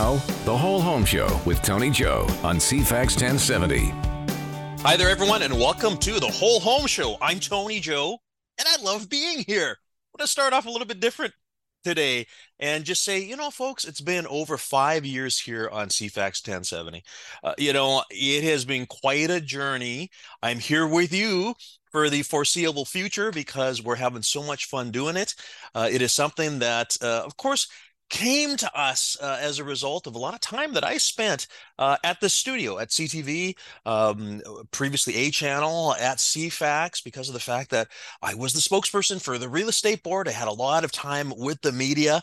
Now, The Whole Home Show with Tony Joe on CFAX 1070. Hi there, everyone, and welcome to The Whole Home Show. I'm Tony Joe, and I love being here. I'm going to start off a little bit different today and just say, you know, folks, it's been over five years here on CFAX 1070. Uh, you know, it has been quite a journey. I'm here with you for the foreseeable future because we're having so much fun doing it. Uh, it is something that, uh, of course, came to us uh, as a result of a lot of time that I spent uh, at the studio at CTV, um, previously A Channel, at CFAX, because of the fact that I was the spokesperson for the real estate board. I had a lot of time with the media,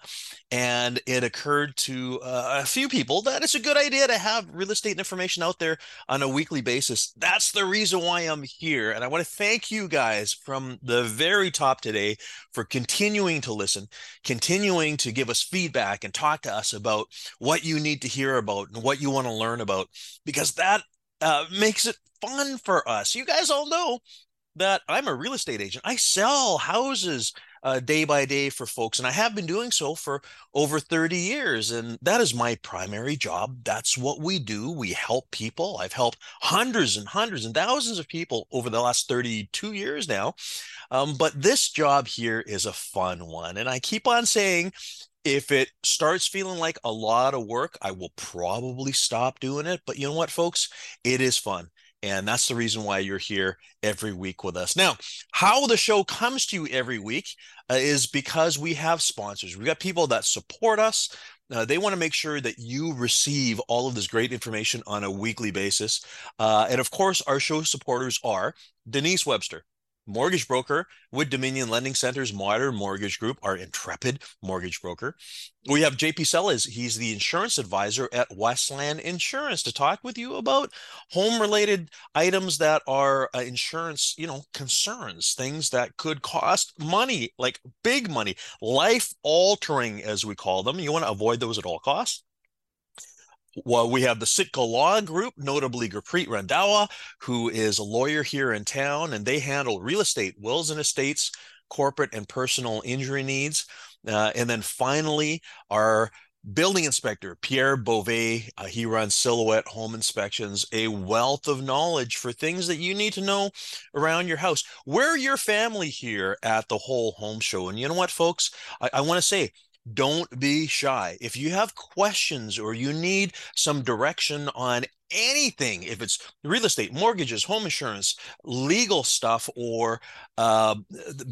and it occurred to uh, a few people that it's a good idea to have real estate information out there on a weekly basis. That's the reason why I'm here. And I want to thank you guys from the very top today for continuing to listen, continuing to give us feedback and talk to us about what you need to hear about and what you want to learn about, because that uh, makes it fun for us. You guys all know that I'm a real estate agent. I sell houses uh, day by day for folks, and I have been doing so for over 30 years. And that is my primary job. That's what we do. We help people. I've helped hundreds and hundreds and thousands of people over the last 32 years now. Um, but this job here is a fun one. And I keep on saying, if it starts feeling like a lot of work, I will probably stop doing it. But you know what, folks? It is fun. And that's the reason why you're here every week with us. Now, how the show comes to you every week uh, is because we have sponsors. We've got people that support us. Uh, they want to make sure that you receive all of this great information on a weekly basis. Uh, and of course, our show supporters are Denise Webster, mortgage broker with Dominion Lending Center's Modern Mortgage Group, our intrepid mortgage broker. We have JP Sellers. He's the insurance advisor at Westland Insurance to talk with you about home related items that are uh, insurance, you know, concerns, things that could cost money, like big money, life altering, as we call them. You want to avoid those at all costs. Well, we have the Sitka Law Group, notably Gurpreet Randhawa, who is a lawyer here in town, and they handle real estate, wills and estates, corporate and personal injury needs. Uh, and then finally, our building inspector, Pierre Beauvais. Uh, he runs Silhouette Home Inspections, a wealth of knowledge for things that you need to know around your house. We're your family here at the Whole Home Show. And you know what, folks? I, I want to say, don't be shy. If you have questions or you need some direction on anything, if it's real estate, mortgages, home insurance, legal stuff, or uh,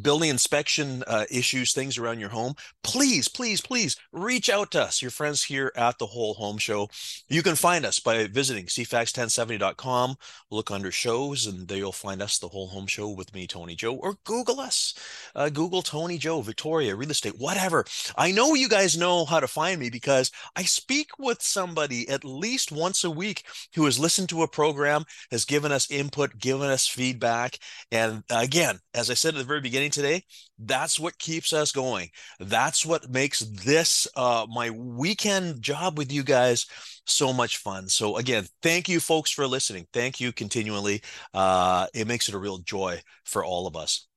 building inspection uh, issues, things around your home, please, please, please reach out to us, your friends here at the Whole Home Show. You can find us by visiting cfax1070.com, look under shows, and there you'll find us, the Whole Home Show with me, Tony Joe, or Google us. Uh, Google Tony Joe, Victoria, real estate, whatever. I know you guys know how to find me because I speak with somebody at least once a week who has listened to a program, has given us input, given us feedback. And again, as I said at the very beginning today, that's what keeps us going. That's what makes this uh, my weekend job with you guys so much fun. So again, thank you folks for listening. Thank you continually. Uh, it makes it a real joy for all of us.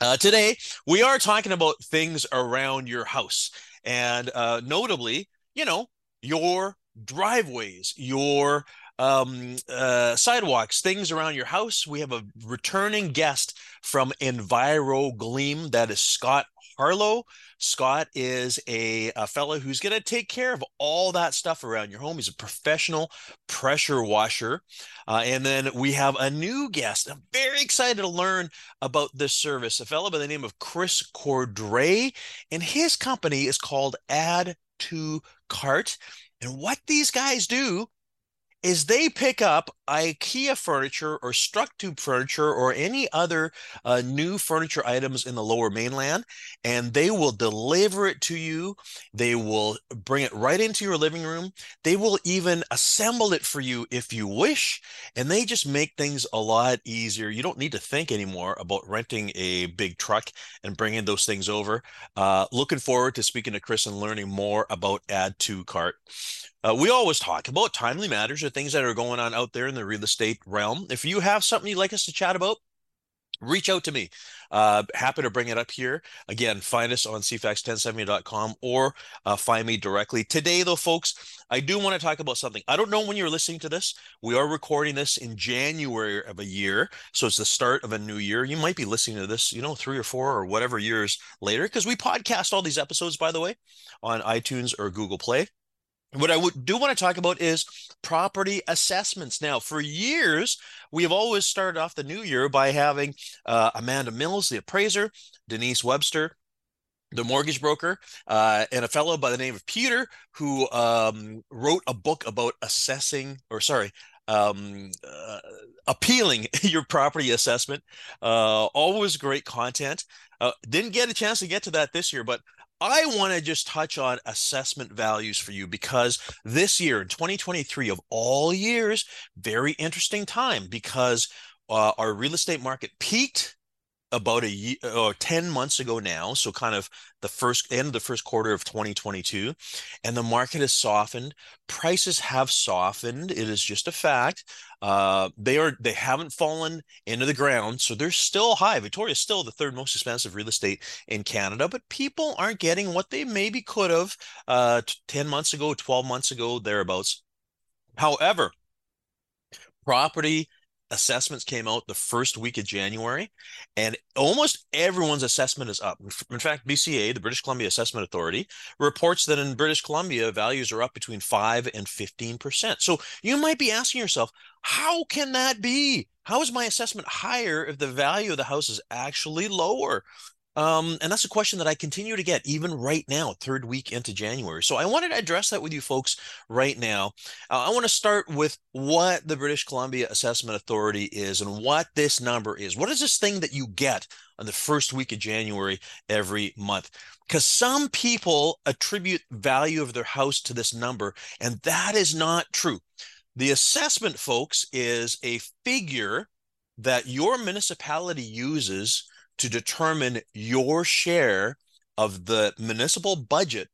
Uh, today, we are talking about things around your house. And uh, notably, you know, your driveways, your um, uh, sidewalks, things around your house. We have a returning guest from Enviro Gleam. That is Scott Harlow. Scott is a, a fellow who's going to take care of all that stuff around your home. He's a professional pressure washer. Uh, and then we have a new guest. I'm very excited to learn about this service. A fellow by the name of Chris Cordray, and his company is called Add to Cart. And what these guys do is they pick up IKEA furniture or Structube furniture or any other uh, new furniture items in the lower mainland, and they will deliver it to you. They will bring it right into your living room. They will even assemble it for you if you wish, and they just make things a lot easier. You don't need to think anymore about renting a big truck and bringing those things over. Uh, looking forward to speaking to Chris and learning more about Add2Cart. Uh, we always talk about timely matters things that are going on out there in the real estate realm. If you have something you'd like us to chat about, reach out to me. Uh, happy to bring it up here. Again, find us on cfax1070.com or uh, find me directly. Today, though, folks, I do want to talk about something. I don't know when you're listening to this. We are recording this in January of a year. So it's the start of a new year. You might be listening to this, you know, three or four or whatever years later, because we podcast all these episodes, by the way, on iTunes or Google Play. What I do want to talk about is property assessments. Now, for years, we have always started off the new year by having uh, Amanda Mills, the appraiser, Denise Webster, the mortgage broker, uh, and a fellow by the name of Peter who um, wrote a book about assessing, or sorry, um, uh, appealing your property assessment. Uh, always great content. Uh, didn't get a chance to get to that this year, but I want to just touch on assessment values for you because this year in 2023 of all years, very interesting time because uh, our real estate market peaked about a year or uh, 10 months ago now so kind of the first end of the first quarter of 2022 and the market has softened. Prices have softened it is just a fact. Uh, they are they haven't fallen into the ground so they're still high. Victoria is still the third most expensive real estate in canada but people aren't getting what they maybe could have uh, 10 months ago 12 months ago thereabouts. However property assessments came out the first week of January, and almost everyone's assessment is up. In fact, BCA, the British Columbia Assessment Authority, reports that in British Columbia, values are up between 5 and 15%. So you might be asking yourself, how can that be? How is my assessment higher if the value of the house is actually lower? Um, and that's a question that I continue to get even right now, third week into January. So I wanted to address that with you folks right now. Uh, I want to start with what the British Columbia Assessment Authority is and what this number is. What is this thing that you get on the first week of January every month? Because some people attribute value of their house to this number, and that is not true. The assessment, folks, is a figure that your municipality uses to determine your share of the municipal budget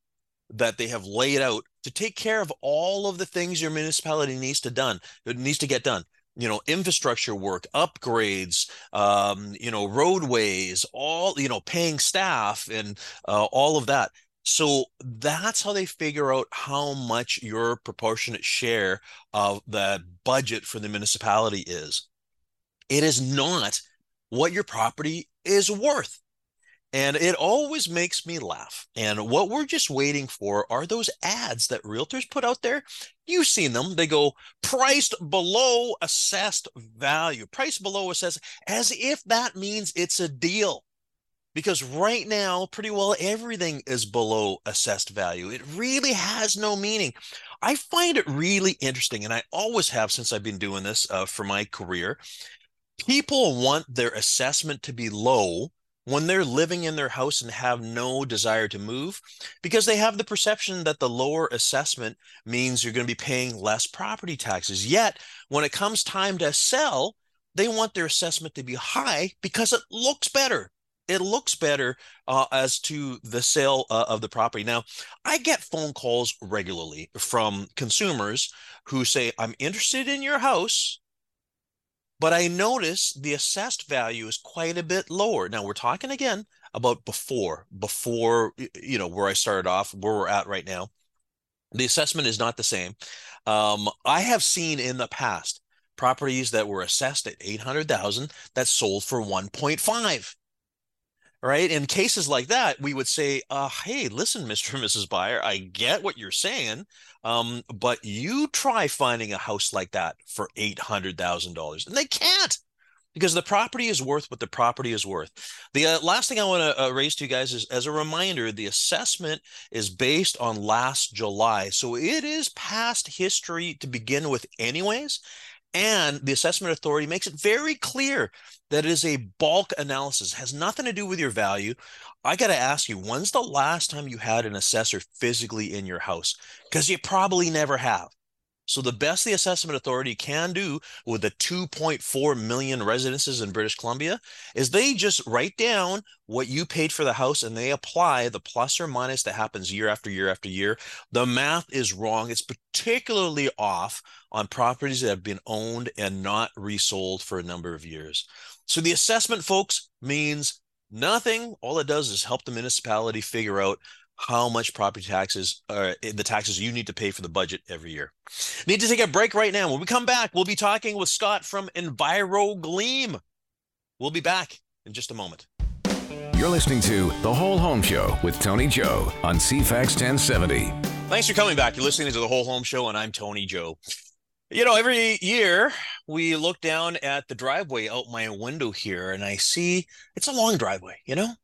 that they have laid out to take care of all of the things your municipality needs to done needs to get done. You know infrastructure work upgrades um, you know roadways all you know paying staff and uh, all of that. So that's how they figure out how much your proportionate share of the budget for the municipality is. It is not what your property is worth. And it always makes me laugh. And what we're just waiting for are those ads that realtors put out there. You've seen them. They go priced below assessed value, price below assessed, as if that means it's a deal. Because right now, pretty well everything is below assessed value. It really has no meaning. I find it really interesting, and I always have since I've been doing this uh, for my career, people want their assessment to be low when they're living in their house and have no desire to move because they have the perception that the lower assessment means you're going to be paying less property taxes. Yet, when it comes time to sell, they want their assessment to be high because it looks better. It looks better uh, as to the sale uh, of the property. Now, I get phone calls regularly from consumers who say, I'm interested in your house but I notice the assessed value is quite a bit lower. Now we're talking again about before, before you know where I started off, where we're at right now. The assessment is not the same. Um, I have seen in the past properties that were assessed at 800,000 that sold for 1.5 right? In cases like that, we would say, uh, hey, listen, Mr. and Mrs. Buyer, I get what you're saying, um, but you try finding a house like that for $800,000. And they can't because the property is worth what the property is worth. The uh, last thing I want to uh, raise to you guys is as a reminder, the assessment is based on last July. So it is past history to begin with, anyways. And the assessment authority makes it very clear that it is a bulk analysis, has nothing to do with your value. I got to ask you, when's the last time you had an assessor physically in your house? Because you probably never have. So the best the assessment authority can do with the 2.4 million residences in British Columbia is they just write down what you paid for the house and they apply the plus or minus that happens year after year after year. The math is wrong. It's particularly off on properties that have been owned and not resold for a number of years. So the assessment, folks, means nothing. All it does is help the municipality figure out how much property taxes are uh, the taxes you need to pay for the budget every year. Need to take a break right now. When we come back, we'll be talking with Scott from EnviroGleam. We'll be back in just a moment. You're listening to The Whole Home Show with Tony Joe on CFAX 1070. Thanks for coming back. You're listening to The Whole Home Show, and I'm Tony Joe. You know, every year we look down at the driveway out my window here and I see it's a long driveway, you know?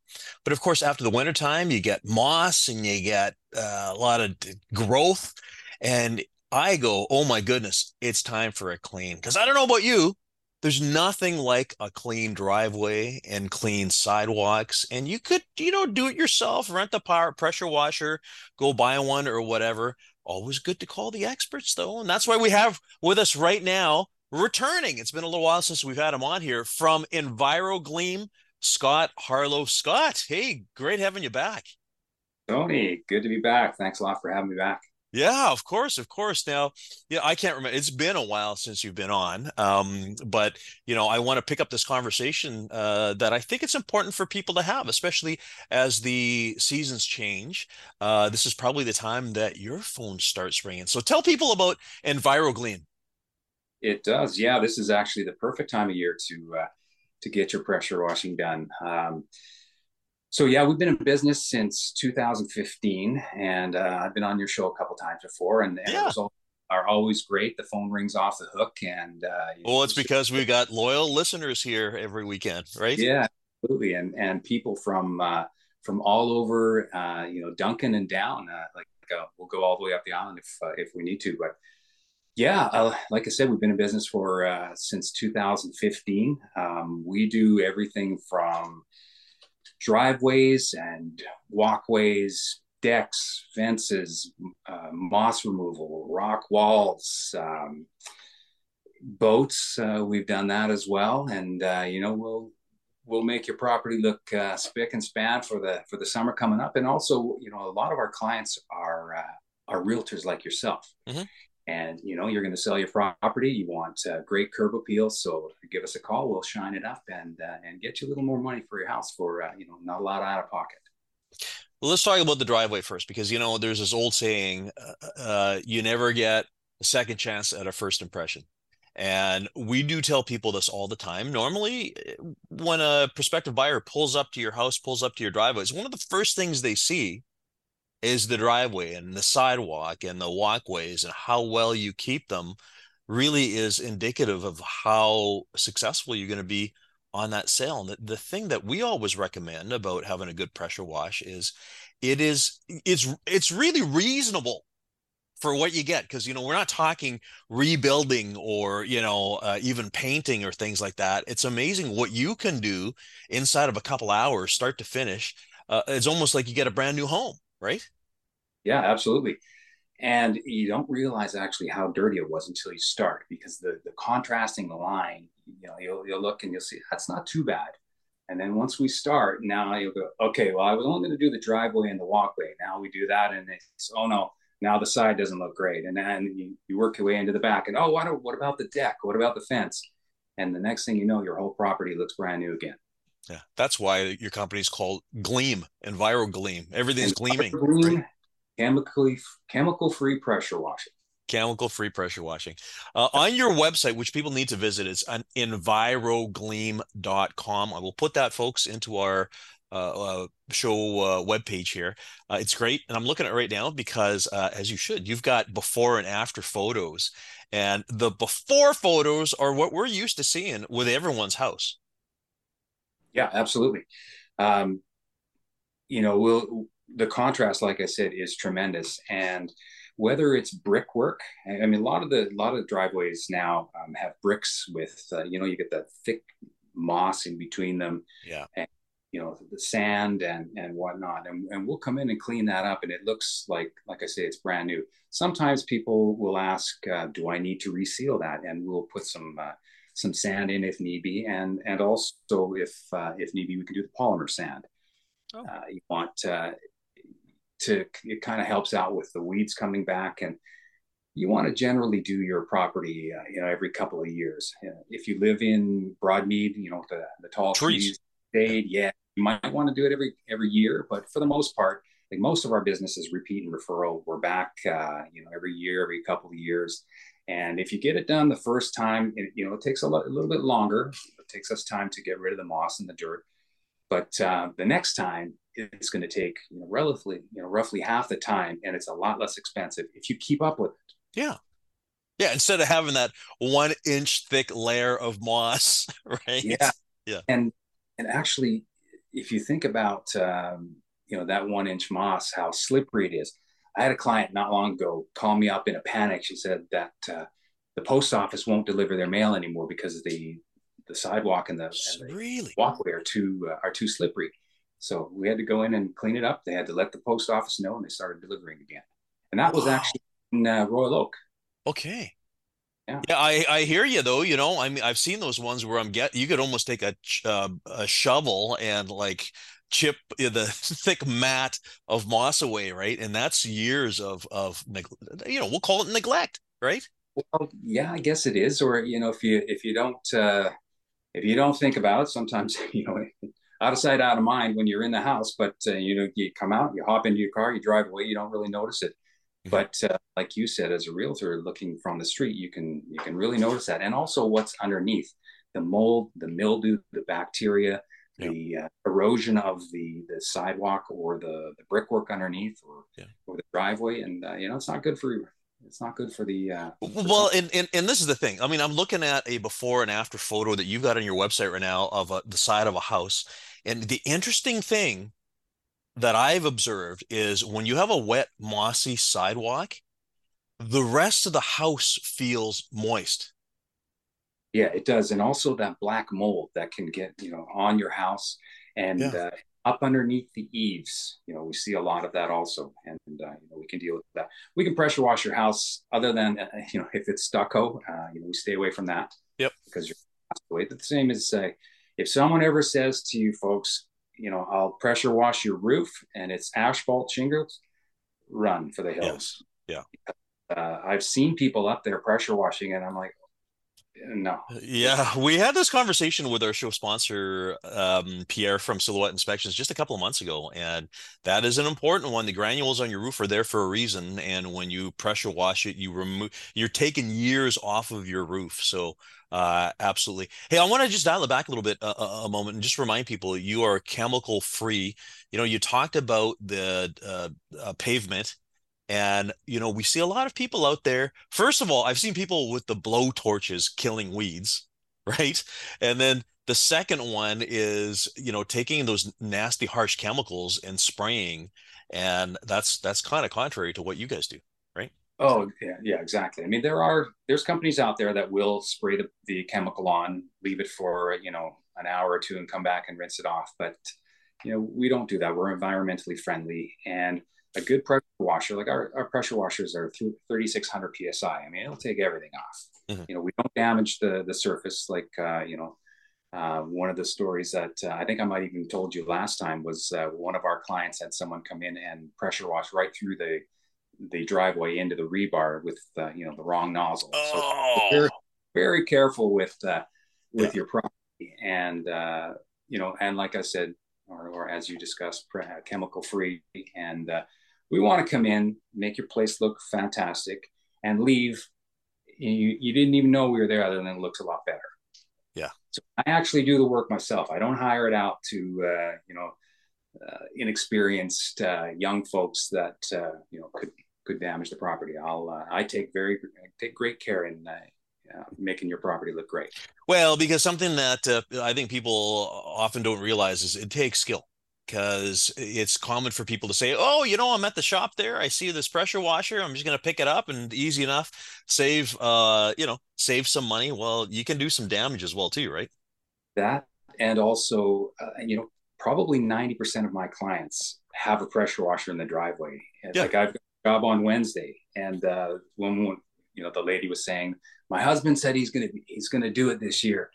But of course, after the wintertime, you get moss and you get uh, a lot of growth. And I go, oh my goodness, it's time for a clean. Because I don't know about you, there's nothing like a clean driveway and clean sidewalks. And you could, you know, do it yourself, rent a power pressure washer, go buy one or whatever always good to call the experts though and that's why we have with us right now returning it's been a little while since we've had him on here from envirogleam scott harlow scott hey great having you back tony good to be back thanks a lot for having me back yeah, of course, of course. Now, yeah, I can't remember. It's been a while since you've been on, um, but you know, I want to pick up this conversation uh, that I think it's important for people to have, especially as the seasons change. Uh, this is probably the time that your phone starts ringing. So, tell people about EnviroGleam. It does, yeah. This is actually the perfect time of year to uh, to get your pressure washing done. Um, so yeah, we've been in business since 2015, and uh, I've been on your show a couple times before, and, and yeah. the results are always great. The phone rings off the hook, and uh, well, it's because we got loyal listeners here every weekend, right? Yeah, absolutely, and and people from uh, from all over, uh, you know, Duncan and down. Uh, like uh, we'll go all the way up the island if uh, if we need to, but yeah, uh, like I said, we've been in business for uh, since 2015. Um, we do everything from driveways and walkways, decks, fences, uh, moss removal, rock walls, um, boats. Uh, we've done that as well, and uh, you know we'll we'll make your property look uh, spick and span for the for the summer coming up. And also, you know, a lot of our clients are are realtors like yourself. Mm-hmm and you know you're going to sell your property you want uh, great curb appeal so give us a call we'll shine it up and uh, and get you a little more money for your house for uh, you know not a lot out of pocket. Well let's talk about the driveway first because you know there's this old saying uh, uh, you never get a second chance at a first impression. And we do tell people this all the time. Normally when a prospective buyer pulls up to your house pulls up to your driveway it's one of the first things they see is the driveway and the sidewalk and the walkways and how well you keep them really is indicative of how successful you're going to be on that sale. And the, the thing that we always recommend about having a good pressure wash is it is it's it's really reasonable for what you get because you know we're not talking rebuilding or you know uh, even painting or things like that it's amazing what you can do inside of a couple hours start to finish uh, it's almost like you get a brand new home right yeah, absolutely. And you don't realize actually how dirty it was until you start because the, the contrasting line, you know, you'll, you'll look and you'll see that's not too bad. And then once we start, now you'll go, okay, well, I was only going to do the driveway and the walkway. Now we do that. And it's, oh no, now the side doesn't look great. And then you, you work your way into the back and, oh, what, what about the deck? What about the fence? And the next thing you know, your whole property looks brand new again. Yeah, that's why your company is called Gleam, Enviro Gleam. Everything's gleaming. Gleam, right? Chemically chemical free pressure washing. Chemical free pressure washing. Uh, on your website which people need to visit it's on envirogleam.com i will put that folks into our uh, uh, show uh, webpage here. Uh, it's great and i'm looking at it right now because uh, as you should you've got before and after photos and the before photos are what we're used to seeing with everyone's house. Yeah absolutely. Um, you know we'll the contrast, like I said, is tremendous. And whether it's brickwork, I mean, a lot of the a lot of the driveways now um, have bricks with, uh, you know, you get that thick moss in between them. Yeah. And you know the sand and and whatnot and, and we'll come in and clean that up and it looks like like i say it's brand new sometimes people will ask uh, do i need to reseal that and we'll put some uh, some sand in if need be and and also if uh, if need be we can do the polymer sand oh. Uh, you want uh, to it kind of helps out with the weeds coming back and you want to generally do your property uh, you know every couple of years if you live in broadmead you know the the tall trees, trees yeah you might want to do it every every year, but for the most part, like most of our businesses repeat and referral. We're back, uh, you know, every year, every couple of years. And if you get it done the first time, it, you know, it takes a, lo- a little bit longer. It takes us time to get rid of the moss and the dirt. But uh, the next time, it's going to take you know, relatively, you know, roughly half the time, and it's a lot less expensive if you keep up with it. Yeah, yeah. Instead of having that one inch thick layer of moss, right? Yeah, yeah. And and actually, if you think about um, you know that one inch moss, how slippery it is. I had a client not long ago call me up in a panic. She said that uh, the post office won't deliver their mail anymore because the the sidewalk and the, and the really? walkway are too uh, are too slippery. So we had to go in and clean it up. They had to let the post office know, and they started delivering again. And that was wow. actually in uh, Royal Oak. Okay. Yeah. yeah, I, I hear you though. You know, I mean, I've seen those ones where I'm get you could almost take a uh, a shovel and like chip the thick mat of moss away, right? And that's years of of you know we'll call it neglect, right? Well, yeah, I guess it is. Or you know, if you if you don't uh, if you don't think about it, sometimes you know out of sight, out of mind when you're in the house. But uh, you know, you come out, you hop into your car, you drive away, you don't really notice it. Mm-hmm. But uh, like you said, as a realtor looking from the street, you can you can really notice that, and also what's underneath the mold, the mildew, the bacteria, yep. the uh, erosion of the the sidewalk or the the brickwork underneath or yeah. or the driveway, and uh, you know it's not good for it's not good for the uh for well and, and and this is the thing i mean i'm looking at a before and after photo that you've got on your website right now of a, the side of a house and the interesting thing that I've observed is when you have a wet, mossy sidewalk, the rest of the house feels moist. Yeah, it does. And also that black mold that can get, you know, on your house and yeah. uh, up underneath the eaves. You know, we see a lot of that also. And, uh, you know, we can deal with that. We can pressure wash your house other than, uh, you know, if it's stucco, uh, you know, we stay away from that. Yep. Because you're away. But the same as, if someone ever says to you folks, you know, I'll pressure wash your roof and it's asphalt shingles, run for the hills. Yes. Yeah. Uh, I've seen people up there pressure washing and I'm like, no. Yeah, we had this conversation with our show sponsor, um, Pierre from Silhouette Inspections, just a couple of months ago, and that is an important one. The granules on your roof are there for a reason, and when you pressure wash it, you remove you're taking years off of your roof. So, uh, absolutely. Hey, I want to just dial it back a little bit a, a moment and just remind people you are chemical free. You know, you talked about the uh, uh, pavement and, you know, we see a lot of people out there. First of all, I've seen people with the blow torches killing weeds, right? And then the second one is, you know, taking those nasty, harsh chemicals and spraying. And that's that's kind of contrary to what you guys do, right? Oh, yeah, yeah, exactly. I mean, there are there's companies out there that will spray the, the chemical on, leave it for, you know, an hour or two and come back and rinse it off. But you know, we don't do that. We're environmentally friendly and a good pressure washer, like our, our pressure washers are 3600 psi. I mean, it'll take everything off. Mm-hmm. You know, we don't damage the the surface like uh, you know. Uh, one of the stories that uh, I think I might even told you last time was uh, one of our clients had someone come in and pressure wash right through the the driveway into the rebar with uh, you know the wrong nozzle. Oh. So very, very careful with uh, with yeah. your property, and you know, and like I said, or, or as you discussed, chemical free and we want to come in, make your place look fantastic, and leave. You, you didn't even know we were there, other than it looks a lot better. Yeah. So I actually do the work myself. I don't hire it out to uh, you know uh, inexperienced uh, young folks that uh, you know could could damage the property. I'll uh, I take very I take great care in uh, making your property look great. Well, because something that I think people often don't realize is it takes skill because it's common for people to say, "Oh, you know, I'm at the shop there. I see this pressure washer. I'm just going to pick it up and easy enough save uh, you know, save some money." Well, you can do some damage as well too, right? That and also, uh, you know, probably 90% of my clients have a pressure washer in the driveway. Yeah. Like I've got a job on Wednesday and uh, when, you know, the lady was saying, my husband said he's going to, he's going to do it this year.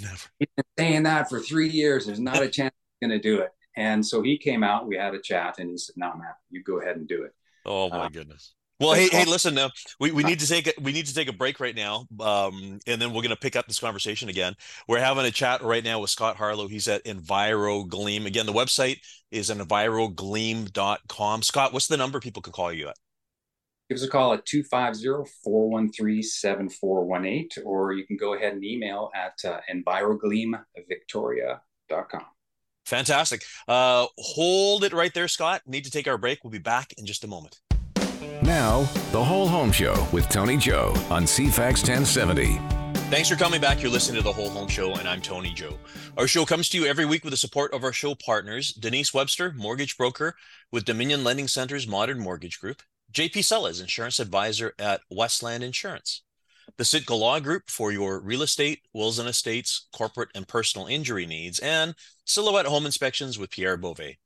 Never. He's been saying that for three years. There's not a chance he's going to do it. And so he came out, we had a chat and he said, no, man, you go ahead and do it. Oh my Uh, goodness. Well, hey, hey, listen. Now we, we need to take a, we need to take a break right now, um, and then we're going to pick up this conversation again. We're having a chat right now with Scott Harlow. He's at Enviro Gleam. Again, the website is envirogleam.com. Scott, what's the number people can call you at? Give us a call at 250-413-7418, or you can go ahead and email at uh, envirogleamvictoria.com. Fantastic. Uh, hold it right there, Scott. Need to take our break. We'll be back in just a moment. Now, the Whole Home Show with Tony Joe on CFAX 1070. Thanks for coming back. You're listening to the Whole Home Show, and I'm Tony Joe. Our show comes to you every week with the support of our show partners Denise Webster, mortgage broker with Dominion Lending Center's Modern Mortgage Group, JP Sellers, insurance advisor at Westland Insurance, the Sitka Law Group for your real estate, wills and estates, corporate and personal injury needs, and Silhouette Home Inspections with Pierre Beauvais.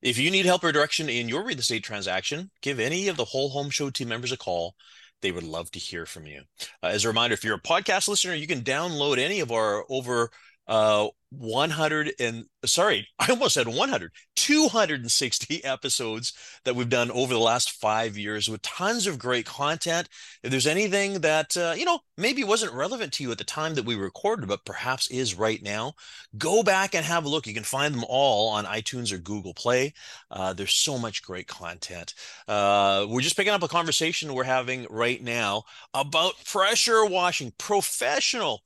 If you need help or direction in your real estate transaction, give any of the Whole Home Show team members a call. They would love to hear from you. Uh, as a reminder, if you're a podcast listener, you can download any of our over uh 100 and sorry i almost said 100 260 episodes that we've done over the last five years with tons of great content. If there's anything that uh, you know maybe wasn't relevant to you at the time that we recorded but perhaps is right now go back and have a look. You can find them all on itunes or google play. Uh, there's so much great content. Uh, we're just picking up a conversation we're having right now about pressure washing professional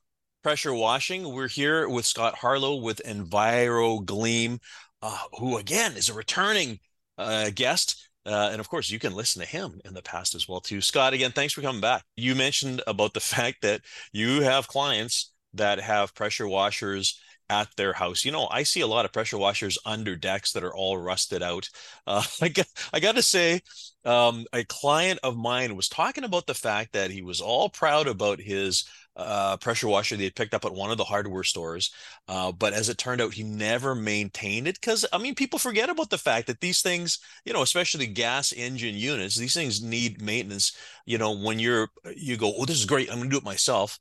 pressure washing. We're here with Scott Harlow with Enviro Gleam, uh, who again is a returning uh, guest. Uh, and of course, you can listen to him in the past as well too. Scott, again, thanks for coming back. You mentioned about the fact that you have clients that have pressure washers at their house. You know, I see a lot of pressure washers under decks that are all rusted out. Uh, I got, I got to say, um, a client of mine was talking about the fact that he was all proud about his uh, pressure washer they had picked up at one of the hardware stores. Uh, but as it turned out, he never maintained it because, I mean, people forget about the fact that these things, you know, especially gas engine units, these things need maintenance. You know, when you're, you go, oh, this is great. I'm going to do it myself.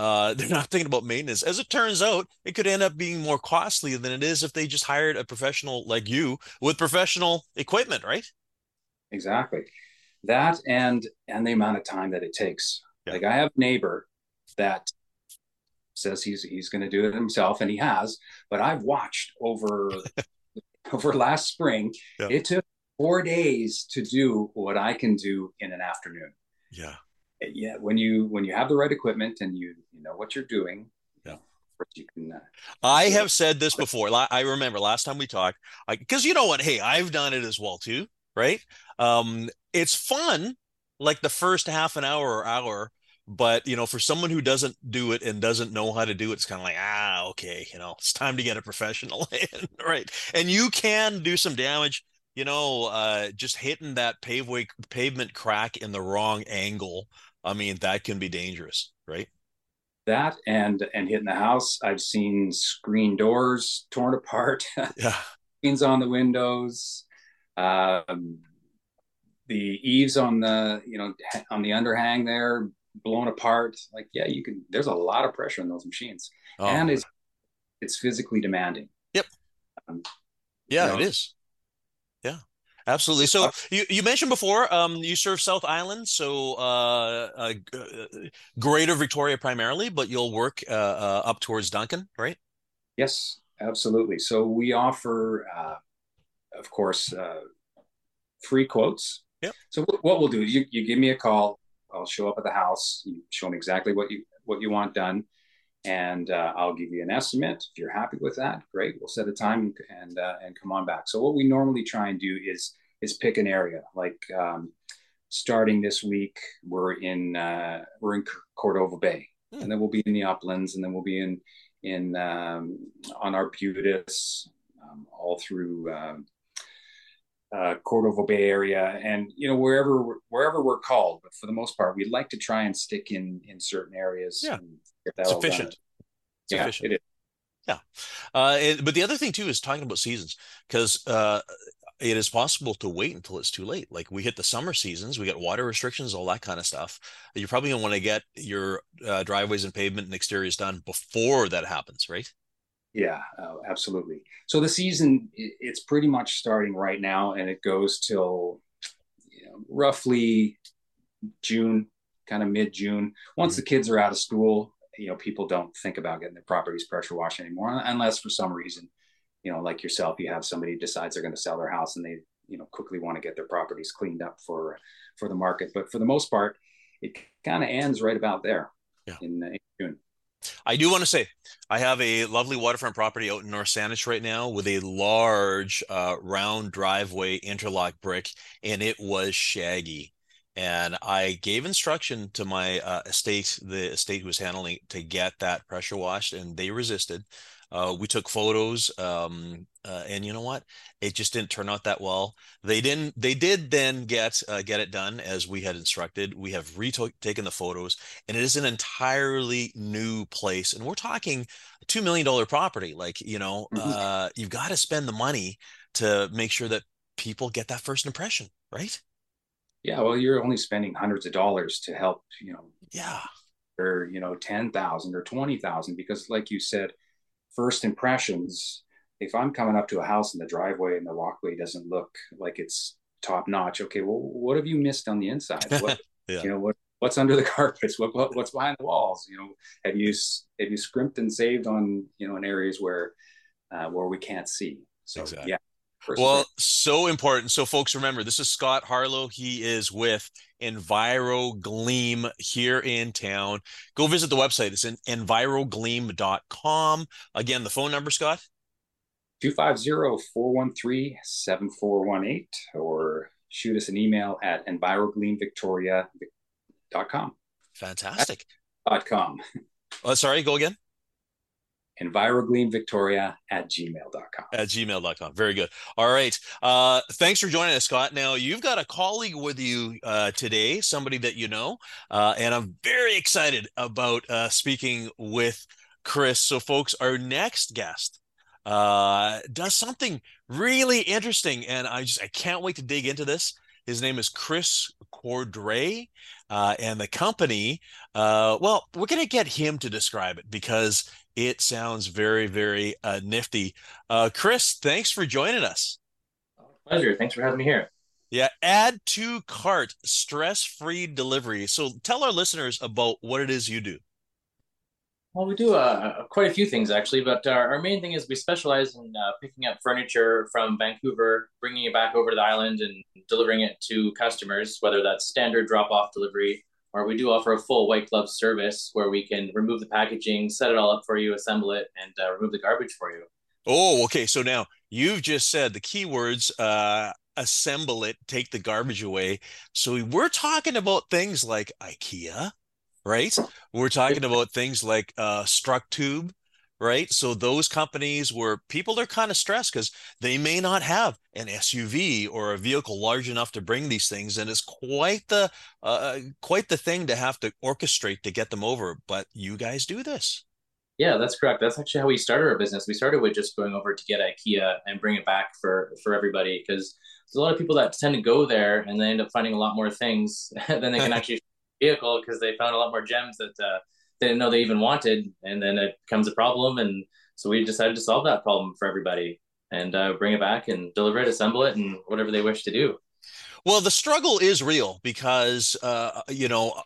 Uh, they're not thinking about maintenance. As it turns out, it could end up being more costly than it is if they just hired a professional like you with professional equipment, right? Exactly. That and and the amount of time that it takes. Yeah. Like I have a neighbor that says he's he's going to do it himself, and he has. But I've watched over over last spring. Yeah. It took four days to do what I can do in an afternoon. Yeah. Yeah, when you when you have the right equipment and you you know what you're doing, Yeah. you can. Uh, I have said this before. I remember last time we talked, like, because you know what? Hey, I've done it as well too, right? Um, it's fun, like the first half an hour or hour, but you know, for someone who doesn't do it and doesn't know how to do it, it's kind of like, ah, okay, you know, it's time to get a professional in, right? And you can do some damage, you know, uh, just hitting that paveway pavement crack in the wrong angle. I mean, that can be dangerous, right? that and and hitting the house. I've seen screen doors torn apart, Yeah. screens on the windows, um, the eaves on the you know on the underhang there blown apart. Like yeah, you can. There's a lot of pressure on those machines, Oh, and it's it's physically demanding. Yep. Um, Yeah, you know, is. Absolutely. So you, you mentioned before, um, you serve South Island, so uh, uh, uh, Greater Victoria primarily, but you'll work uh, uh, up towards Duncan, right? Yes, absolutely. So we offer, uh, of course, uh, free quotes. Yep. So wh- what we'll do, you, you give me a call. I'll show up at the house. You show me exactly what you what you want done, and uh, I'll give you an estimate. If you're happy with that, great. We'll set a time and uh, and come on back. So what we normally try and do is is pick an area. Like um, starting this week, we're in uh, we're in Cordova Bay, Hmm. and then we'll be in the uplands, and then we'll be in in um, on Arbutus, um, all through um, uh, Cordova Bay area, and you know wherever wherever we're called. But for the most part, we'd like to try and stick in in certain areas. Yeah. that. Sufficient. Yeah, Sufficient. it is. Yeah. Uh, and, but the other thing too is talking about seasons because uh, it is possible to wait until it's too late. Like we hit the summer seasons, we got water restrictions, all that kind of stuff. You're probably gonna want to get your uh, driveways and pavement and exteriors done before that happens, right? Yeah, uh, absolutely. So the season it's pretty much starting right now, and it goes till you know, roughly June, kind of mid June. Once mm-hmm. the kids are out of school, you know, people don't think about getting their properties pressure washed anymore, unless for some reason you know, like yourself, you have somebody decides they're going to sell their house and they, you know, quickly want to get their properties cleaned up for for the market. But for the most part, it kind of ends right about there yeah. in, in June. I do want to say I have a lovely waterfront property out in North Saanich right now with a large uh, round driveway interlock brick, and it was shaggy. And I gave instruction to my uh, estate, the estate who was handling to get that pressure washed, and they resisted. Uh, we took photos, um, uh, and you know what? It just didn't turn out that well. They didn't. They did then get uh, get it done as we had instructed. We have retaken the photos, and it is an entirely new place. And we're talking a two million dollar property. Like you know, mm-hmm. Uh, you've got to spend the money to make sure that people get that first impression, right? Yeah. Well, you're only spending hundreds of dollars to help. You know. Yeah. Or you know, ten thousand or twenty thousand, because like you said first impressions, if I'm coming up to a house and the driveway and the walkway doesn't look like it's top notch, okay, well, what have you missed on the inside? What, yeah. you know, what, what's under the carpets? What, what, what's behind the walls? You know, have you, have you scrimped and saved on, you know, in areas where, uh, where we can't see? So exactly. yeah, well, so important. So, folks, remember this is Scott Harlow. He is with EnviroGleam here in town. Go visit the website. It's in envirogleam.com. Again, the phone number, Scott? 250-413-7418 or shoot us an email at envirogleamvictoria.com. Fantastic. Dot com. Oh, sorry, go again envirogleamvictoria at gmail.com. At gmail.com. Very good. All right. Uh, thanks for joining us, Scott. Now, you've got a colleague with you uh, today, somebody that you know, uh, and I'm very excited about uh, speaking with Chris. So, folks, our next guest uh, does something really interesting, and I just I can't wait to dig into this. His name is Chris Cordray, uh, and the company. Uh, well, we're going to get him to describe it because it sounds very, very uh, nifty. Uh, Chris, thanks for joining us. Pleasure. Thanks for having me here. Yeah, Add2Cart stress-free delivery. So tell our listeners about what it is you do. Well, we do uh, quite a few things actually, but our, our main thing is we specialize in uh, picking up furniture from Vancouver, bringing it back over to the island, and delivering it to customers, whether that's standard drop-off delivery or we do offer a full white glove service where we can remove the packaging, set it all up for you, assemble it, and uh, remove the garbage for you. Oh, okay. So now you've just said the keywords uh, assemble it, take the garbage away. So we're talking about things like IKEA, right? We're talking about things like uh, Structube, right? So those companies where people are kind of stressed because they may not have an SUV or a vehicle large enough to bring these things, and it's quite the uh, quite the thing to have to orchestrate to get them over. But you guys do this. Yeah, that's correct. That's actually how we started our business. We started with just going over to get IKEA and bring it back for for everybody because there's a lot of people that tend to go there and they end up finding a lot more things than they can actually vehicle because they found a lot more gems that uh, they didn't know they even wanted, and then it becomes a problem, and so we decided to solve that problem for everybody and uh, bring it back and deliver it, assemble it, and whatever they wish to do. Well, the struggle is real because uh, you know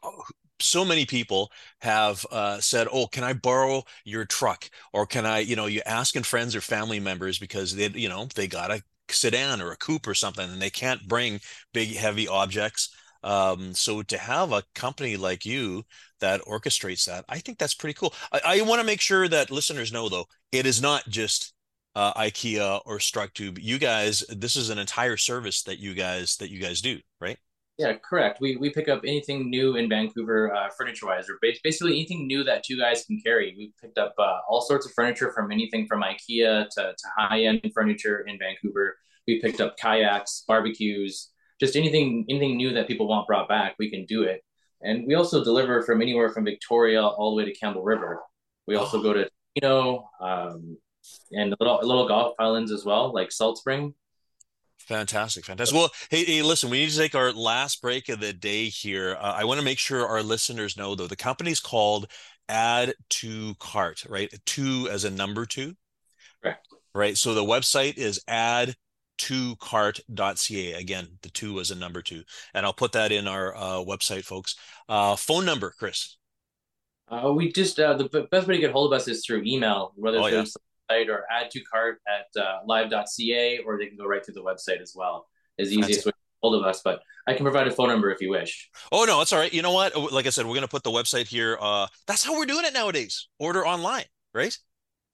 so many people have uh, said, "Oh, can I borrow your truck?" Or can I, you know, you asking friends or family members because they, you know, they got a sedan or a coupe or something, and they can't bring big, heavy objects. Um, so to have a company like you that orchestrates that, I think that's pretty cool. I, I want to make sure that listeners know though, it is not just uh, IKEA or Structube. You guys, this is an entire service that you guys that you guys do, right? Yeah, correct. We we pick up anything new in Vancouver, uh, furniture wise, or basically anything new that you guys can carry. We've picked up uh, all sorts of furniture from anything from IKEA to, to high end furniture in Vancouver. We picked up kayaks, barbecues, just anything anything new that people want brought back, we can do it. And we also deliver from anywhere from Victoria all the way to Campbell River. We also go to you know, um, and little little Gulf Islands as well, like Salt Spring. Fantastic, fantastic. Well, hey, hey, listen, we need to take our last break of the day here. Uh, I want to make sure our listeners know, though, the company's called Add to Cart, right? Two as a number two. Correct. Right. So the website is add to cart.ca. Again, the two as a number two. And I'll put that in our uh, website, folks. Uh, phone number, Chris. Uh, we just, uh, the best way to get hold of us is through email, whether oh, through yeah. site or add to cart at uh, live.ca, or they can go right through the website as well. Is the easiest way to get hold of us, but I can provide a phone number if you wish. Oh, no, it's all right. You know what? Like I said, we're going to put the website here. Uh, that's how we're doing it nowadays. Order online, right?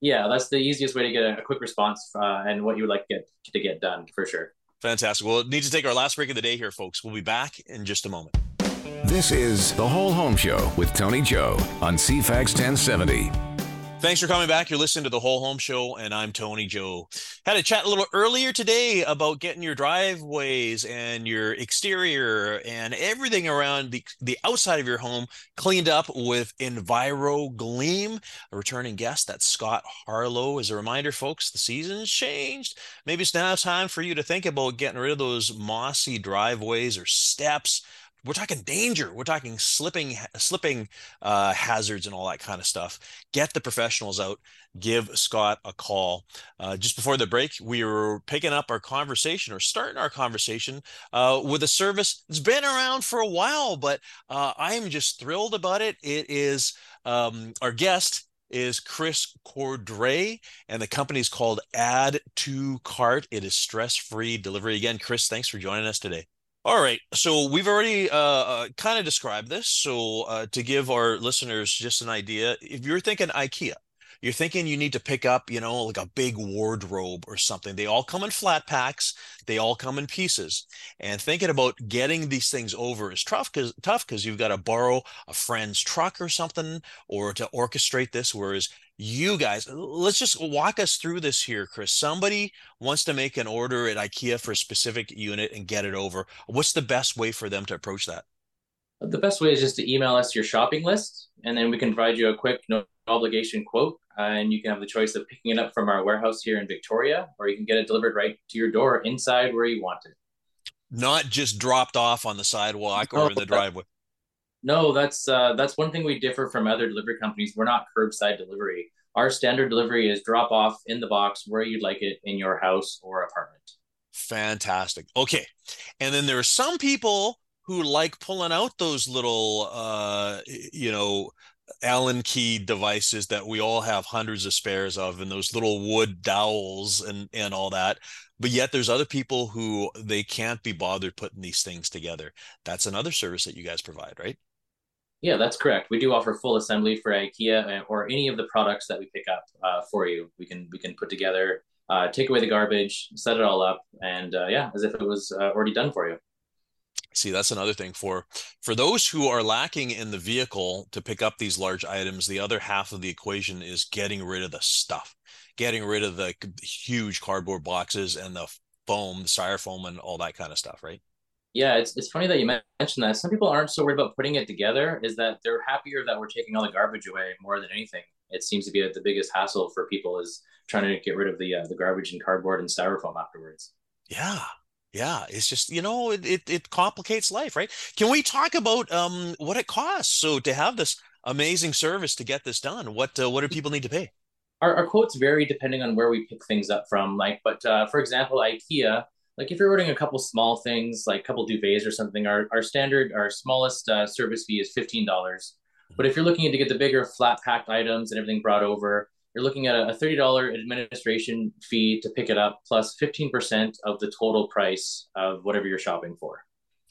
Yeah, that's the easiest way to get a, a quick response uh, and what you would like to get to get done for sure. Fantastic. Well, need to take our last break of the day here, folks. We'll be back in just a moment. This is the Whole Home Show with Tony Joe on CFAX 1070. Thanks for coming back. You're listening to the Whole Home Show, and I'm Tony Joe. Had a chat a little earlier today about getting your driveways and your exterior and everything around the, the outside of your home cleaned up with EnviroGleam. A returning guest, that's Scott Harlow. As a reminder, folks, the season's changed. Maybe it's now time for you to think about getting rid of those mossy driveways or steps we're talking danger we're talking slipping slipping uh, hazards and all that kind of stuff get the professionals out give scott a call uh, just before the break we were picking up our conversation or starting our conversation uh, with a service that's been around for a while but uh, i am just thrilled about it it is um, our guest is Chris Cordray, and the company is called Add to Cart. It is stress-free delivery. Again, Chris, thanks for joining us today. All right. So we've already uh, uh, kind of described this. So uh, to give our listeners just an idea, if you're thinking IKEA, you're thinking you need to pick up, you know, like a big wardrobe or something. They all come in flat packs. They all come in pieces. And thinking about getting these things over is tough because tough because you've got to borrow a friend's truck or something or to orchestrate this. Whereas you guys let's just walk us through this here chris. Somebody wants to make an order at ikea for a specific unit and get it over. What's the best way for them to approach that? The best way is just to email us your shopping list and then we can provide you a quick no obligation quote uh, and you can have the choice of picking it up from our warehouse here in victoria or you can get it delivered right to your door inside where you want it. Not just dropped off on the sidewalk or in the driveway no, that's uh, that's one thing we differ from other delivery companies. We're not curbside delivery. Our standard delivery is drop off in the box where you'd like it in your house or apartment. Fantastic. Okay, and then there are some people who like pulling out those little, uh, you know, Allen key devices that we all have hundreds of spares of, and those little wood dowels and and all that. But yet, there's other people who they can't be bothered putting these things together. That's another service that you guys provide, right? Yeah, that's correct. We do offer full assembly for IKEA uh, or any of the products that we pick up uh, for you. We can we can put together, uh, take away the garbage, set it all up, and uh, yeah, as if it was uh, already done for you. See, that's another thing for for those who are lacking in the vehicle to pick up these large items. The other half of the equation is getting rid of the stuff, getting rid of the huge cardboard boxes and the foam, the styrofoam, and all that kind of stuff, right? Yeah, it's it's funny that you mentioned that. Some people aren't so worried about putting it together. Is that they're happier that we're taking all the garbage away more than anything. It seems to be that the biggest hassle for people is trying to get rid of the uh, the garbage and cardboard and styrofoam afterwards. Yeah, yeah. It's just you know it, it it complicates life, right? Can we talk about um what it costs? So to have this amazing service to get this done, what uh, what do people need to pay? Our, our quotes vary depending on where we pick things up from. Like, but uh, for example, IKEA like if you're ordering a couple small things like a couple duvets or something our, our standard our smallest uh, service fee is $15 but if you're looking to get the bigger flat packed items and everything brought over you're looking at a $30 administration fee to pick it up plus 15% of the total price of whatever you're shopping for.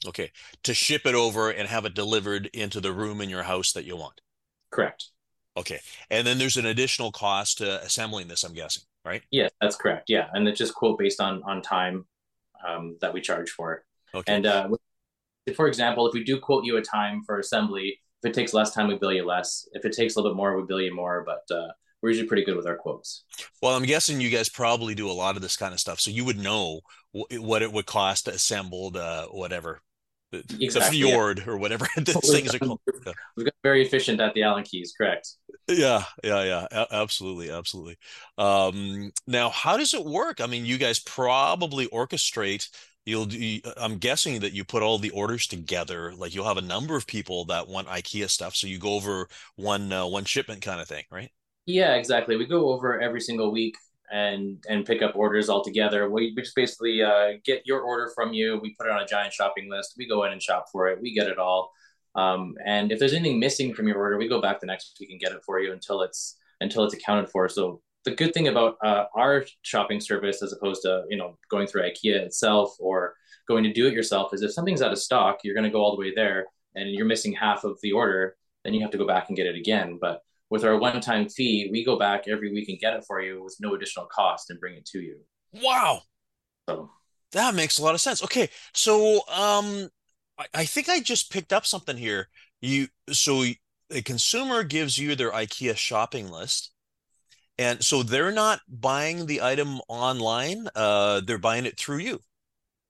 Okay. To ship it over and have it delivered into the room in your house that you want. Correct. Okay. And then there's an additional cost to assembling this i'm guessing right? Yes that's correct. Yeah. And it's just quote based on on time um, that we charge for it. Okay. And uh, for example, if we do quote you a time for assembly, if it takes less time, we bill you less. If it takes a little bit more, we bill you more. But uh, we're usually pretty good with our quotes. Well, I'm guessing you guys probably do a lot of this kind of stuff, so you would know what it would cost to assemble the whatever, exactly, the fjord yeah. or whatever these things are called. We've got very efficient at the Allen keys, correct? Yeah, yeah, yeah. A- absolutely, absolutely. Um, now, how does it work? I mean, you guys probably orchestrate. You'll do, I'm guessing that you put all the orders together. Like you'll have a number of people that want IKEA stuff, so you go over one uh, one shipment kind of thing, right? Yeah, exactly. We go over every single week and and pick up orders all together. We, just basically uh, get your order from you. We put it on a giant shopping list. We go in and shop for it. We get it all. Um, and if there's anything missing from your order, we go back the next week and get it for you until it's until it's accounted for. So the good thing about uh, our shopping service, as opposed to you know going through IKEA itself or going to do it yourself, is if something's out of stock, you're going to go all the way there, and you're missing half of the order, then you have to go back and get it again. But with our one-time fee, we go back every week and get it for you with no additional cost and bring it to you. Wow. So that makes a lot of sense. Okay, so um, I, I think I just picked up something here. You so a consumer gives you their IKEA shopping list, and so they're not buying the item online. Uh, they're buying it through you.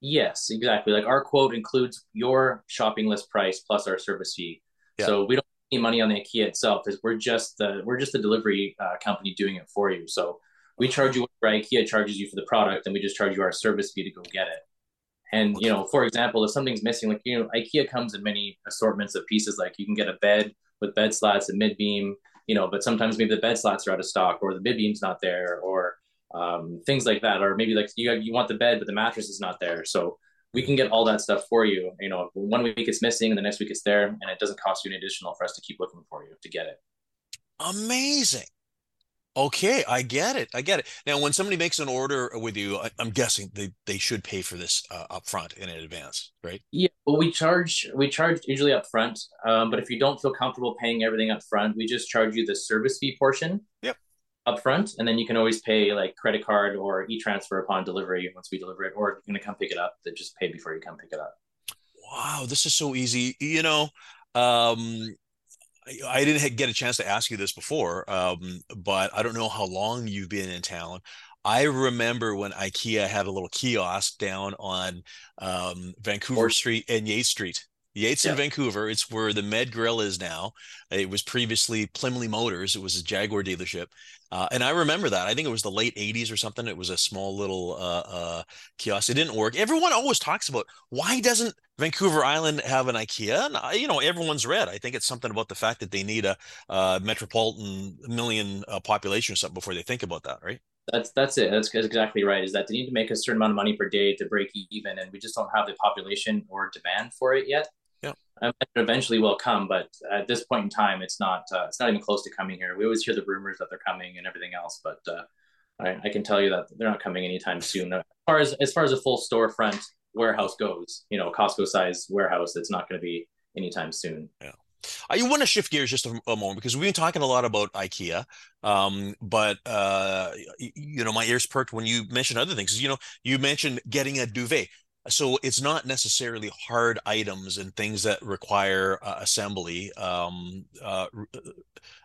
Yes, exactly. Like our quote includes your shopping list price plus our service fee. Yeah. So we don't money on the IKEA itself is we're just the we're just the delivery uh, company doing it for you. So we charge you what IKEA charges you for the product, and we just charge you our service fee to go get it. And you know, for example, if something's missing, like you know, IKEA comes in many assortments of pieces. Like you can get a bed with bed slats and mid beam, you know, but sometimes maybe the bed slats are out of stock, or the mid beam's not there, or um, things like that, or maybe like you you want the bed but the mattress is not there. So we can get all that stuff for you. You know, one week it's missing and the next week it's there, and it doesn't cost you an additional for us to keep looking for you to get it. Amazing. Okay, I get it. I get it. Now, when somebody makes an order with you, I, am guessing they, they should pay for this uh, up front in advance, right? Yeah, well, we charge we charge usually up front. Um, but if you don't feel comfortable paying everything up front, we just charge you the service fee portion. Yep upfront, and then you can always pay like credit card or e-transfer upon delivery once we deliver it, or if you're gonna come pick it up, then just pay before you come pick it up. Wow, this is so easy. You know, um, I, didn't get a chance to ask you this before, um, but I don't know how long you've been in town. I remember when IKEA had a little kiosk down on um, Vancouver or- Street and Yates Street. Yates yeah. in Vancouver. It's where the Med Grill is now. It was previously Plimley Motors. It was a Jaguar dealership. Uh, and I remember that. I think it was the late 80s or something. It was a small little uh, uh, kiosk. It didn't work. Everyone always talks about why doesn't Vancouver Island have an IKEA? And, uh, you know, everyone's read. I think it's something about the fact that they need a, a metropolitan million uh, population or something before they think about that, right? That's that's it. That's exactly right. Is that they need to make a certain amount of money per day to break even, and we just don't have the population or demand for it yet. Um, eventually will come, but at this point in time, it's not. Uh, it's not even close to coming here. We always hear the rumors that they're coming and everything else, but uh, I, I, can tell you that they're not coming anytime soon. As far as as far as a full storefront warehouse goes, you know, Costco size warehouse, it's not going to be anytime soon. Yeah. I want to shift gears just a, a, moment because we've been talking a lot about IKEA, um, but uh, you know my ears perked when you mentioned other things. You know, you mentioned getting a duvet so it's not necessarily hard items and things that require uh, assembly um, uh, uh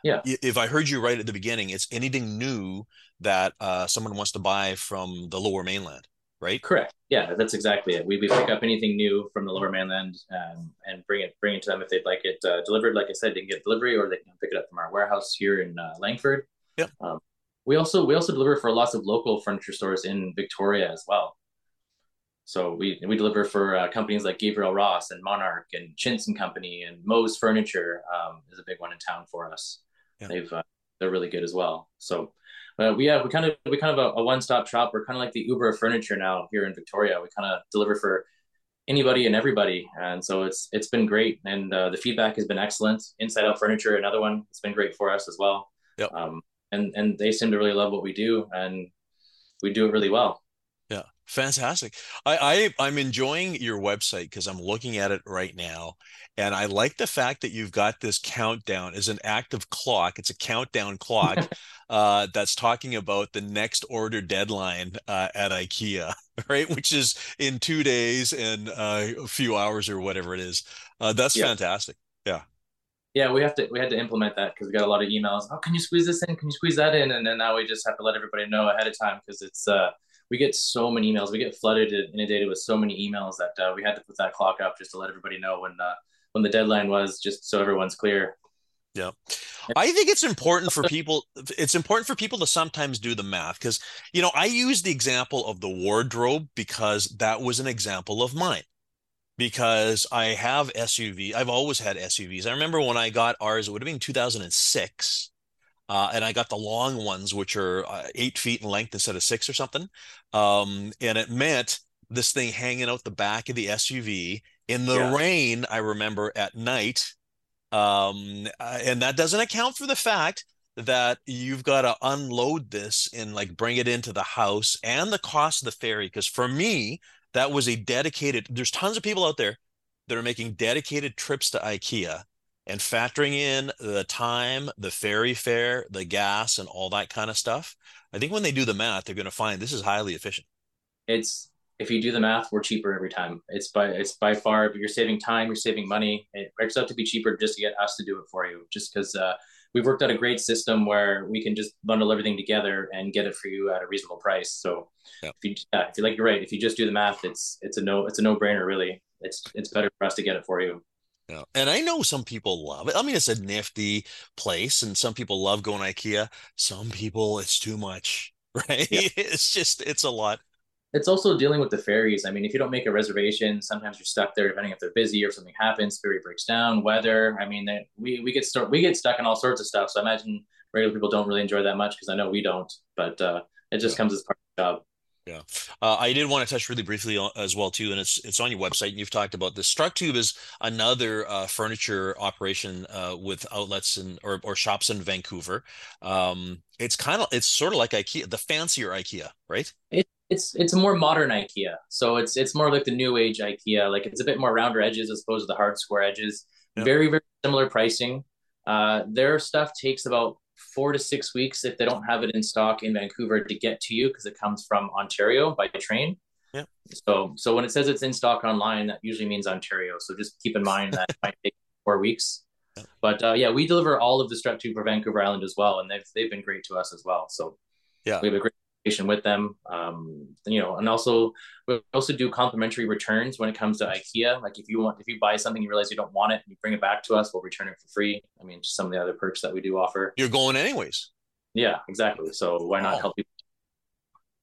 yeah. if i heard you right at the beginning it's anything new that uh, someone wants to buy from the lower mainland right? Correct. Yeah that's exactly it. We, we pick up anything new from the lower mainland um, and bring it bring it to them if they'd like it uh, delivered. Like i said they can get delivery or they can pick it up from our warehouse here in uh, langford. Yeah um, we also we also deliver for lots of local furniture stores in victoria as well so we we deliver for uh, companies like Gabriel Ross and Monarch and Chintz and Company and Moe's Furniture um, is a big one in town for us. Yeah. They've uh, they're really good as well. So uh, we have we kind of we kind of a, a one stop shop. We're kind of like the Uber of furniture now here in Victoria. We kind of deliver for anybody and everybody, and so it's it's been great. And uh, the feedback has been excellent. Inside Out Furniture, another one, it's been great for us as well. Yep. Um, and and they seem to really love what we do, and we do it really well. Fantastic. I, I I'm enjoying your website because I'm looking at it right now, and I like the fact that you've got this countdown as an active clock. It's a countdown clock uh, that's talking about the next order deadline uh, at IKEA, right? Which is in two days and uh, a few hours or whatever it is. Uh, that's yeah. fantastic. Yeah. Yeah, we have to we had to implement that because we got a lot of emails. Oh, can you squeeze this in? Can you squeeze that in? And then now we just have to let everybody know ahead of time because it's uh we get so many emails. We get flooded and inundated with so many emails that uh, we had to put that clock up just to let everybody know when uh, when the deadline was, just so everyone's clear. Yeah. I think it's important for people. It's important for people to sometimes do the math because, you know, I use the example of the wardrobe because that was an example of mine. Because I have SUV, I've always had SUVs. I remember when I got ours, it would have been 2006. Uh, and I got the long ones, which are uh, eight feet in length instead of six or something. Um, and it meant this thing hanging out the back of the SUV in the yeah. rain. I remember at night, um, uh, and that doesn't account for the fact that you've got to unload this and like bring it into the house and the cost of the ferry. Because for me, that was a dedicated. There's tons of people out there that are making dedicated trips to IKEA and factoring in the time, the ferry fare, the gas, and all that kind of stuff, I think when they do the math, they're going to find this is highly efficient. It's if you do the math, we're cheaper every time. It's by it's by far you're saving time, you're saving money. It works out to be cheaper just to get us to do it for you, just because uh, we've worked out a great system where we can just bundle everything together and get it for you at a reasonable price. So yeah. if you yeah, if you like, you're right. If you just do the math, it's it's a no it's a no brainer. Really, it's it's better for us to get it for you. Yeah. And I know some people love it. I mean, it's a nifty place, and some people love going to IKEA. Some people, it's too much, right? Yeah. It's just, it's a lot. It's also dealing with the ferries. I mean, if you don't make a reservation, sometimes you're stuck there, depending if they're busy or something happens, ferry breaks down, weather. I mean, we we get start we get stuck in all sorts of stuff. So I imagine regular people don't really enjoy that much because I know we don't. But uh, it just yeah. comes as part of the job. Yeah, uh, I did want to touch really briefly as well too, and it's it's on your website, and you've talked about this. Structube is another uh, furniture operation uh, with outlets and or, or shops in Vancouver. Um, it's kind of it's sort of like IKEA, the fancier IKEA, right? It, it's it's a more modern IKEA, so it's it's more like the new age IKEA. Like it's a bit more rounder edges as opposed to the hard square edges. Yep. Very very similar pricing. Uh, their stuff takes about four to six weeks if they don't have it in stock in Vancouver to get to you because it comes from Ontario by train. Yeah. So so when it says it's in stock online, that usually means Ontario. So just keep in mind that it might take four weeks. Yeah. But uh, yeah, we deliver all of the Structube for Vancouver Island as well, and they've they've been great to us as well. So yeah, we have a great with them. Um, you know, and also we also do complimentary returns when it comes to IKEA. Like if you want, if you buy something, you realize you don't want it, and you bring it back to us, we'll return it for free. I mean, just some of the other perks that we do offer. You're going anyways. Yeah, exactly. So why not oh. help people?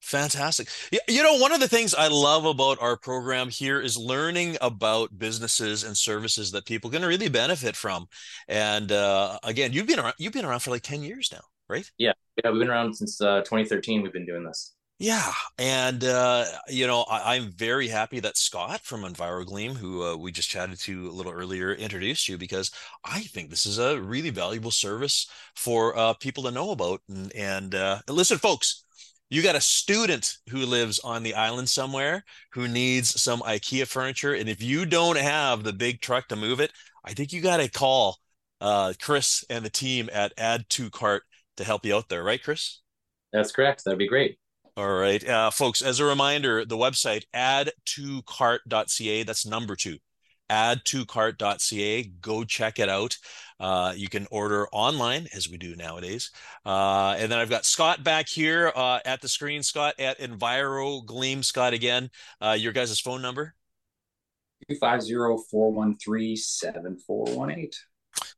Fantastic. You know, one of the things I love about our program here is learning about businesses and services that people can really benefit from. And uh, again, you've been around, you've been around for like 10 years now right? Yeah, yeah, we've been around since uh, 2013. We've been doing this. Yeah, and uh, you know, I, am very happy that Scott from EnviroGleam, who uh, we just chatted to a little earlier, introduced you because I think this is a really valuable service for uh, people to know about. And, and uh, listen, folks, you got a student who lives on the island somewhere who needs some IKEA furniture, and if you don't have the big truck to move it, I think you got to call uh, Chris and the team at Add2Cart to help you out there, right, Chris? That's correct. That'd be great. All right, uh, folks. As a reminder, the website add2cart.ca. That's number two. Add2cart.ca. Go check it out. Uh, you can order online as we do nowadays. Uh, and then I've got Scott back here uh, at the screen. Scott at EnviroGleam. Scott again. Uh, your guys' phone number? 250 413 7418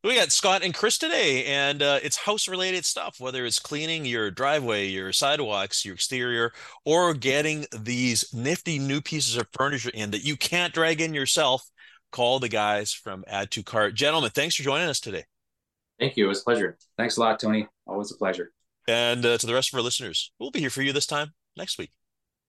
we got Scott and Chris today, and uh, it's house related stuff, whether it's cleaning your driveway, your sidewalks, your exterior, or getting these nifty new pieces of furniture in that you can't drag in yourself. Call the guys from Add2Cart. Gentlemen, thanks for joining us today. Thank you. It was a pleasure. Thanks a lot, Tony. Always a pleasure. And uh, to the rest of our listeners, we'll be here for you this time next week.